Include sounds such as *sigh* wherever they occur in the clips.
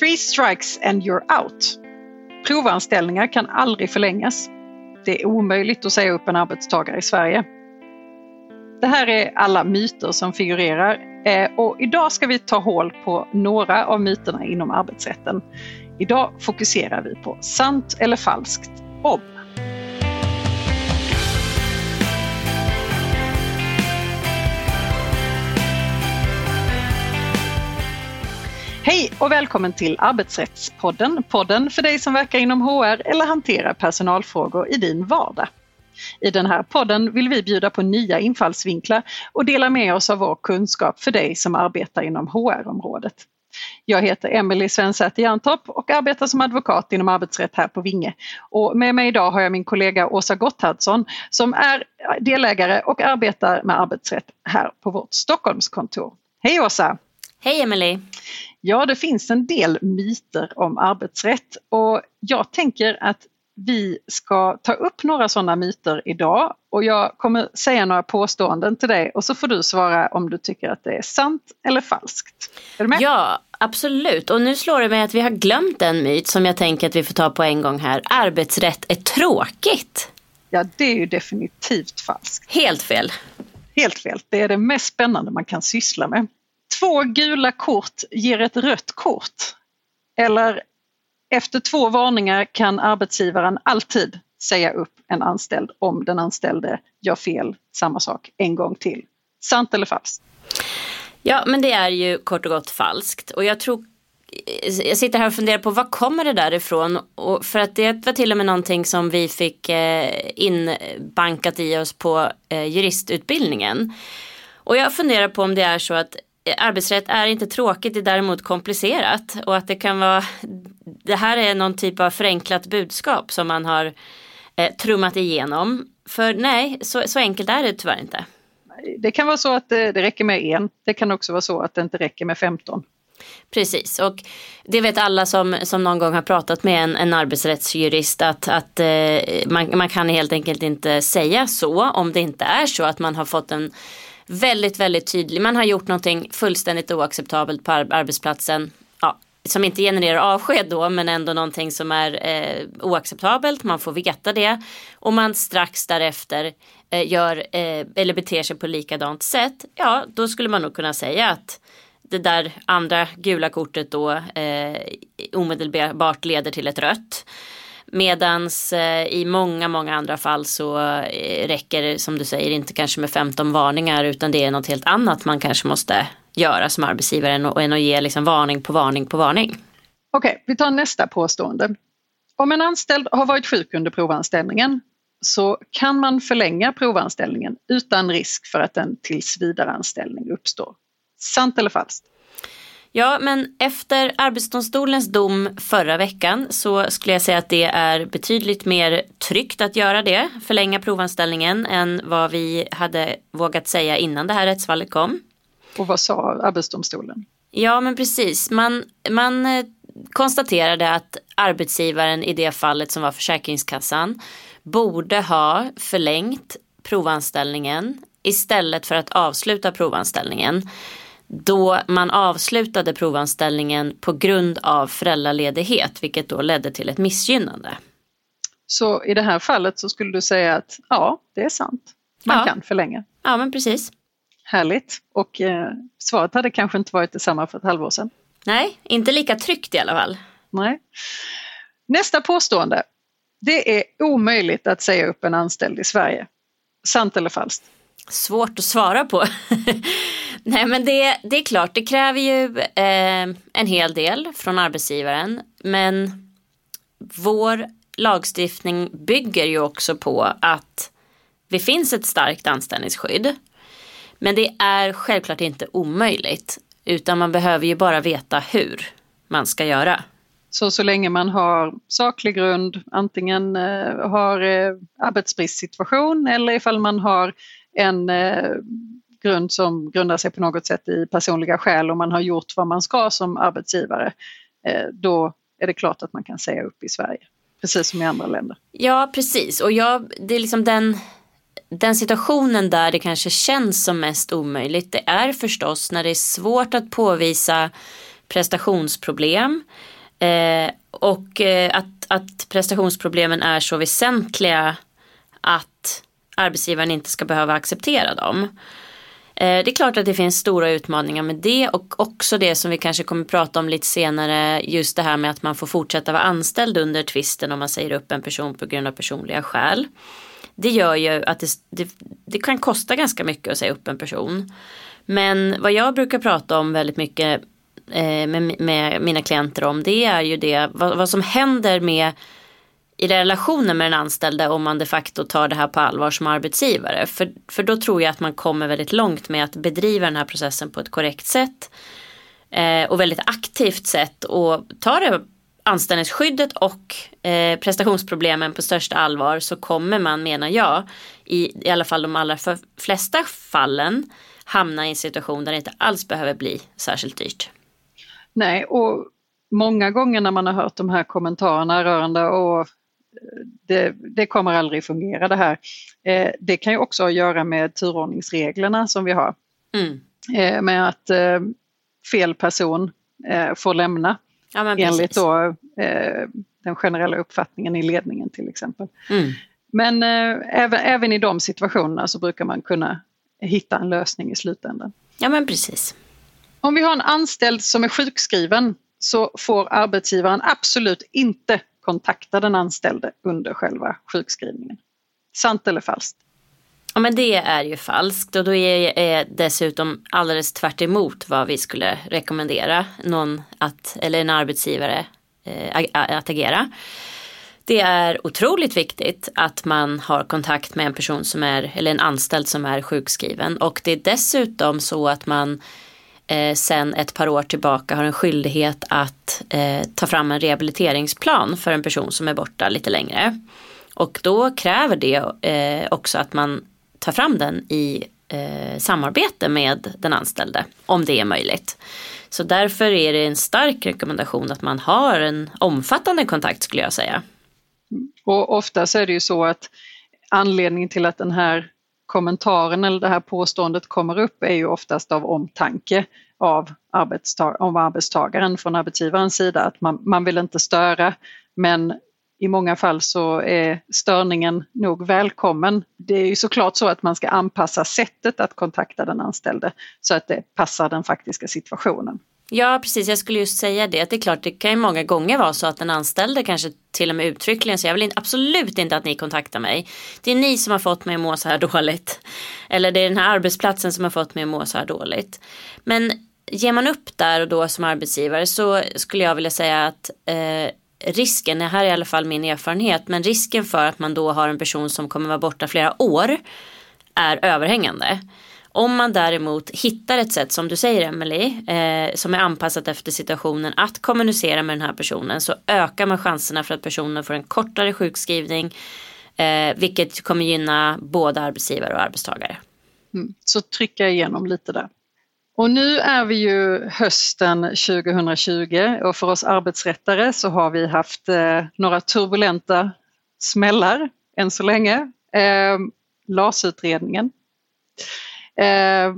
Three strikes and you're out. Provanställningar kan aldrig förlängas. Det är omöjligt att säga upp en arbetstagare i Sverige. Det här är alla myter som figurerar eh, och idag ska vi ta hål på några av myterna inom arbetsrätten. Idag fokuserar vi på sant eller falskt om. Hej och välkommen till Arbetsrättspodden, podden för dig som verkar inom HR eller hanterar personalfrågor i din vardag. I den här podden vill vi bjuda på nya infallsvinklar och dela med oss av vår kunskap för dig som arbetar inom HR-området. Jag heter Emelie Svensäter Jerntorp och arbetar som advokat inom arbetsrätt här på Vinge. Och med mig idag har jag min kollega Åsa Gotthardsson som är delägare och arbetar med arbetsrätt här på vårt Stockholmskontor. Hej Åsa! Hej Emelie! Ja, det finns en del myter om arbetsrätt och jag tänker att vi ska ta upp några sådana myter idag och jag kommer säga några påståenden till dig och så får du svara om du tycker att det är sant eller falskt. Är du med? Ja, absolut. Och nu slår det mig att vi har glömt en myt som jag tänker att vi får ta på en gång här. Arbetsrätt är tråkigt. Ja, det är ju definitivt falskt. Helt fel. Helt fel. Det är det mest spännande man kan syssla med. Två gula kort ger ett rött kort. Eller efter två varningar kan arbetsgivaren alltid säga upp en anställd om den anställde gör fel, samma sak, en gång till. Sant eller falskt? Ja, men det är ju kort och gott falskt. Och jag tror jag sitter här och funderar på var kommer det där ifrån? Och för att det var till och med någonting som vi fick eh, inbankat i oss på eh, juristutbildningen. Och jag funderar på om det är så att arbetsrätt är inte tråkigt, det är däremot komplicerat. Och att det kan vara, det här är någon typ av förenklat budskap som man har eh, trummat igenom. För nej, så, så enkelt är det tyvärr inte. Det kan vara så att det, det räcker med en. Det kan också vara så att det inte räcker med 15. Precis och det vet alla som, som någon gång har pratat med en, en arbetsrättsjurist att, att eh, man, man kan helt enkelt inte säga så om det inte är så att man har fått en väldigt, väldigt tydlig. Man har gjort någonting fullständigt oacceptabelt på arbetsplatsen. Ja, som inte genererar avsked då men ändå någonting som är eh, oacceptabelt. Man får veta det och man strax därefter eh, gör eh, eller beter sig på likadant sätt. Ja, då skulle man nog kunna säga att det där andra gula kortet då eh, omedelbart leder till ett rött. Medans eh, i många, många andra fall så eh, räcker det som du säger inte kanske med 15 varningar utan det är något helt annat man kanske måste göra som arbetsgivare än att ge liksom varning på varning på varning. Okej, okay, vi tar nästa påstående. Om en anställd har varit sjuk under provanställningen så kan man förlänga provanställningen utan risk för att en tillsvidareanställning uppstår. Sant eller falskt? Ja, men efter Arbetsdomstolens dom förra veckan så skulle jag säga att det är betydligt mer tryggt att göra det, förlänga provanställningen, än vad vi hade vågat säga innan det här rättsfallet kom. Och vad sa Arbetsdomstolen? Ja, men precis. Man, man eh, konstaterade att arbetsgivaren i det fallet som var Försäkringskassan borde ha förlängt provanställningen istället för att avsluta provanställningen då man avslutade provanställningen på grund av föräldraledighet vilket då ledde till ett missgynnande. Så i det här fallet så skulle du säga att ja, det är sant. Man ja. kan förlänga. Ja, men precis. Härligt. Och eh, svaret hade kanske inte varit detsamma för ett halvår sedan. Nej, inte lika tryggt i alla fall. Nej. Nästa påstående. Det är omöjligt att säga upp en anställd i Sverige. Sant eller falskt? Svårt att svara på. *laughs* Nej men det, det är klart, det kräver ju eh, en hel del från arbetsgivaren. Men vår lagstiftning bygger ju också på att det finns ett starkt anställningsskydd. Men det är självklart inte omöjligt. Utan man behöver ju bara veta hur man ska göra. Så så länge man har saklig grund, antingen eh, har eh, arbetsbristsituation eller ifall man har en eh, grund som grundar sig på något sätt i personliga skäl och man har gjort vad man ska som arbetsgivare, eh, då är det klart att man kan säga upp i Sverige. Precis som i andra länder. Ja precis och jag, det är liksom den, den situationen där det kanske känns som mest omöjligt det är förstås när det är svårt att påvisa prestationsproblem eh, och eh, att, att prestationsproblemen är så väsentliga att arbetsgivaren inte ska behöva acceptera dem. Eh, det är klart att det finns stora utmaningar med det och också det som vi kanske kommer prata om lite senare. Just det här med att man får fortsätta vara anställd under tvisten om man säger upp en person på grund av personliga skäl. Det gör ju att det, det, det kan kosta ganska mycket att säga upp en person. Men vad jag brukar prata om väldigt mycket eh, med, med, mina klienter om det är ju det vad, vad som händer med i relationen med den anställde om man de facto tar det här på allvar som arbetsgivare. För, för då tror jag att man kommer väldigt långt med att bedriva den här processen på ett korrekt sätt. Eh, och väldigt aktivt sätt och tar det anställningsskyddet och eh, prestationsproblemen på största allvar så kommer man menar jag i, i alla fall de allra flesta fallen hamna i en situation där det inte alls behöver bli särskilt dyrt. Nej och många gånger när man har hört de här kommentarerna rörande och det, det, kommer aldrig fungera det här. Eh, det kan ju också ha att göra med turordningsreglerna som vi har. Mm. Eh, med att eh, fel person eh, får lämna ja, enligt då, eh, den generella uppfattningen i ledningen till exempel. Mm. Men eh, även, även i de situationerna så brukar man kunna hitta en lösning i slutändan. Ja men precis. Om vi har en anställd som är sjukskriven så får arbetsgivaren absolut inte kontakta den anställde under själva sjukskrivningen. Sant eller falskt? Ja men det är ju falskt och då är det dessutom alldeles tvärt vad vi skulle rekommendera någon att, eller en arbetsgivare eh, att agera. Det är otroligt viktigt att man har kontakt med en person som är, eller en anställd som är sjukskriven och det är dessutom så att man eh, sen ett par år tillbaka har en skyldighet att eh, ta fram en rehabiliteringsplan för en person som är borta lite längre. Och då kräver det eh, också att man tar fram den i eh, samarbete med den anställde om det är möjligt. Så därför är det en stark rekommendation att man har en omfattande kontakt skulle jag säga. Och ofta så är det ju så att anledningen till att den här kommentaren eller det här påståendet kommer upp är ju oftast av omtanke av arbetstag om arbetstagaren från arbetsgivarens sida. Att man, man vill inte störa men i många fall så är störningen nog välkommen. Det är ju såklart så att man ska anpassa sättet att kontakta den anställde så att det passar den faktiska situationen. Ja precis, jag skulle just säga det. Att det är klart, det kan ju många gånger vara så att den anställde kanske till och med uttryckligen säger jag vill absolut inte att ni kontaktar mig. Det är ni som har fått mig att må så här *laughs* dåligt. Eller det är den här arbetsplatsen som har fått mig att må så här dåligt. Men ger man upp där och då som arbetsgivare så skulle jag vilja säga att eh, risken, det här är i alla fall min erfarenhet, men risken för att man då har en person som kommer vara borta flera år är överhängande. Om man däremot hittar ett sätt som du säger Emily eh, som är anpassat efter situationen att kommunicera med den här personen så ökar man chanserna för att personen får en kortare sjukskrivning eh, vilket kommer gynna både arbetsgivare och arbetstagare. Mm. Så trycka igenom lite där. Och nu är vi ju hösten 2020 och för oss arbetsrättare så har vi haft eh, några turbulenta smällar än så länge. Eh, LAS-utredningen Eh,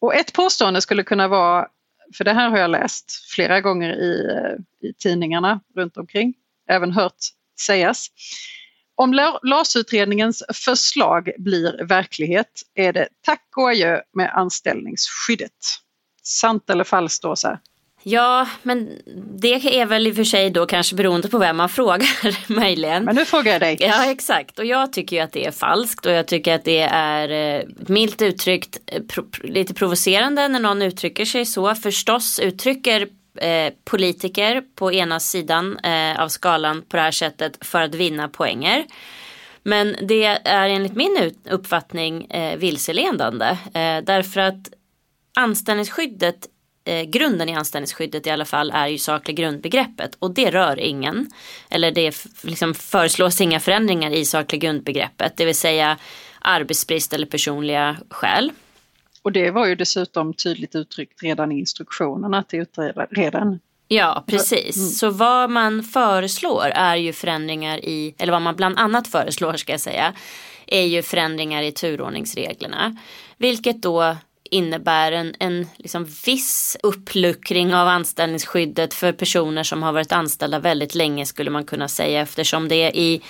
och ett påstående skulle kunna vara, för det här har jag läst flera gånger i, eh, i tidningarna runt omkring, även hört sägas. Om LAS-utredningens förslag blir verklighet är det tack och adjö med anställningsskyddet. Sant eller falskt Åsa? Ja, men det är väl i och för sig då kanske beroende på vem man *laughs* frågar möjligen. Men nu frågar jag dig. Ja, exakt. Och jag tycker ju att det är falskt och jag tycker att det är eh, milt uttryckt eh, lite provocerande när någon uttrycker sig så. Förstås uttrycker eh, politiker på ena sidan eh, av skalan på det här sättet för att vinna poänger. Men det är enligt min uppfattning eh, vilseledande eh, därför att anställningsskyddet eh, grunden i anställningsskyddet i alla fall är ju sakliga grundbegreppet och det rör ingen. Eller det liksom föreslås inga förändringar i sakliga grundbegreppet, det vill säga arbetsbrist eller personliga skäl. Och det var ju dessutom tydligt uttryckt redan i instruktionerna till utredaren. Ja, precis. Mm. Så vad man föreslår är ju förändringar i, eller vad man bland annat föreslår ska jag säga, är ju förändringar i turordningsreglerna. Vilket då innebär en, en liksom viss uppluckring av anställningsskyddet för personer som har varit anställda väldigt länge skulle man kunna säga eftersom det i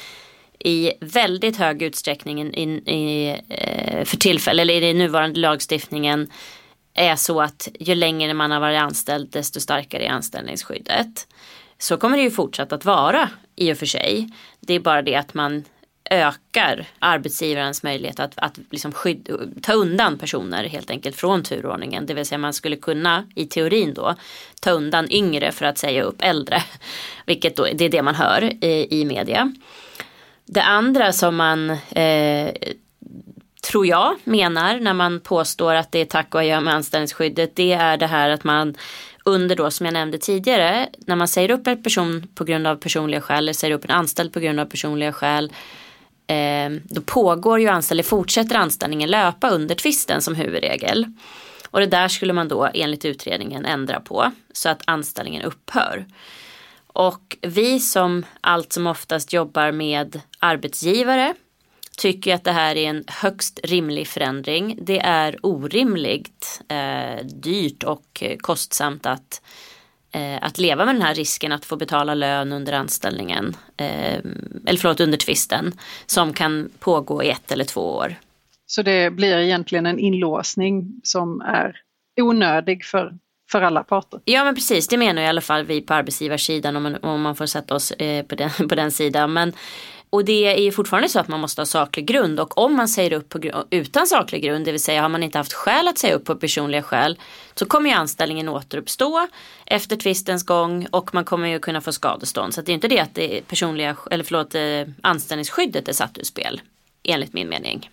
i väldigt hög utsträckning i, i, eh, för tillfället, eller i den nuvarande lagstiftningen är så att ju längre man har varit anställd desto starkare är anställningsskyddet. Så kommer det ju fortsatt att vara i och för sig. Det är bara det att man ökar arbetsgivarens möjlighet att, att liksom skydd, ta undan personer helt enkelt från turordningen. Det vill säga man skulle kunna i teorin då ta undan yngre för att säga upp äldre. *laughs* Vilket då, det är det man hör i, i media. Det andra som man eh, tror jag menar när man påstår att det är tack och adjö med anställningsskyddet det är det här att man under då som jag nämnde tidigare när man säger upp en person på grund av personliga skäl eller säger upp en anställd på grund av personliga skäl Ehm, då pågår ju anställning, fortsätter anställningen löpa under tvisten som huvudregel. Och det där skulle man då enligt utredningen ändra på så att anställningen upphör. Och vi som allt som oftast jobbar med arbetsgivare tycker att det här är en högst rimlig förändring. Det är orimligt eh, dyrt och kostsamt att, eh, att leva med den här risken att få betala lön under anställningen. Eh, eller förlåt, under tvisten som kan pågå i ett eller två år. Så det blir egentligen en inlåsning som är onödig för för alla parter. Ja men precis, det menar i alla fall vi på arbetsgivarsidan om man, om man får sätta oss eh, på, den, *laughs* på den sidan. Men, och det är fortfarande så att man måste ha saklig grund och om man säger upp på, utan saklig grund, det vill säga har man inte haft skäl att säga upp på personliga skäl, så kommer ju anställningen återuppstå efter tvistens gång och man kommer ju kunna få skadestånd. Så det är inte det att det personliga, eller förlåt, eh, anställningsskyddet är satt ur spel, enligt min mening.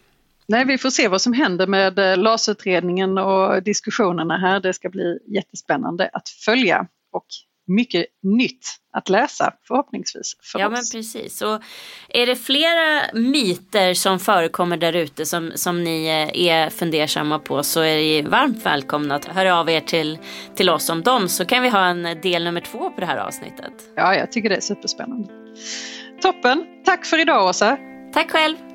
Nej, vi får se vad som händer med eh, LAS-utredningen och diskussionerna här. Det ska bli jättespännande att följa och mycket nytt att läsa förhoppningsvis. För ja oss. men precis. Och är det flera myter som förekommer där ute som, som ni eh, är fundersamma på så är det varmt välkomna att höra av er till, till oss om dem så kan vi ha en del nummer två på det här avsnittet. Ja, jag tycker det är superspännande. Toppen! Tack för idag Åsa! Tack själv!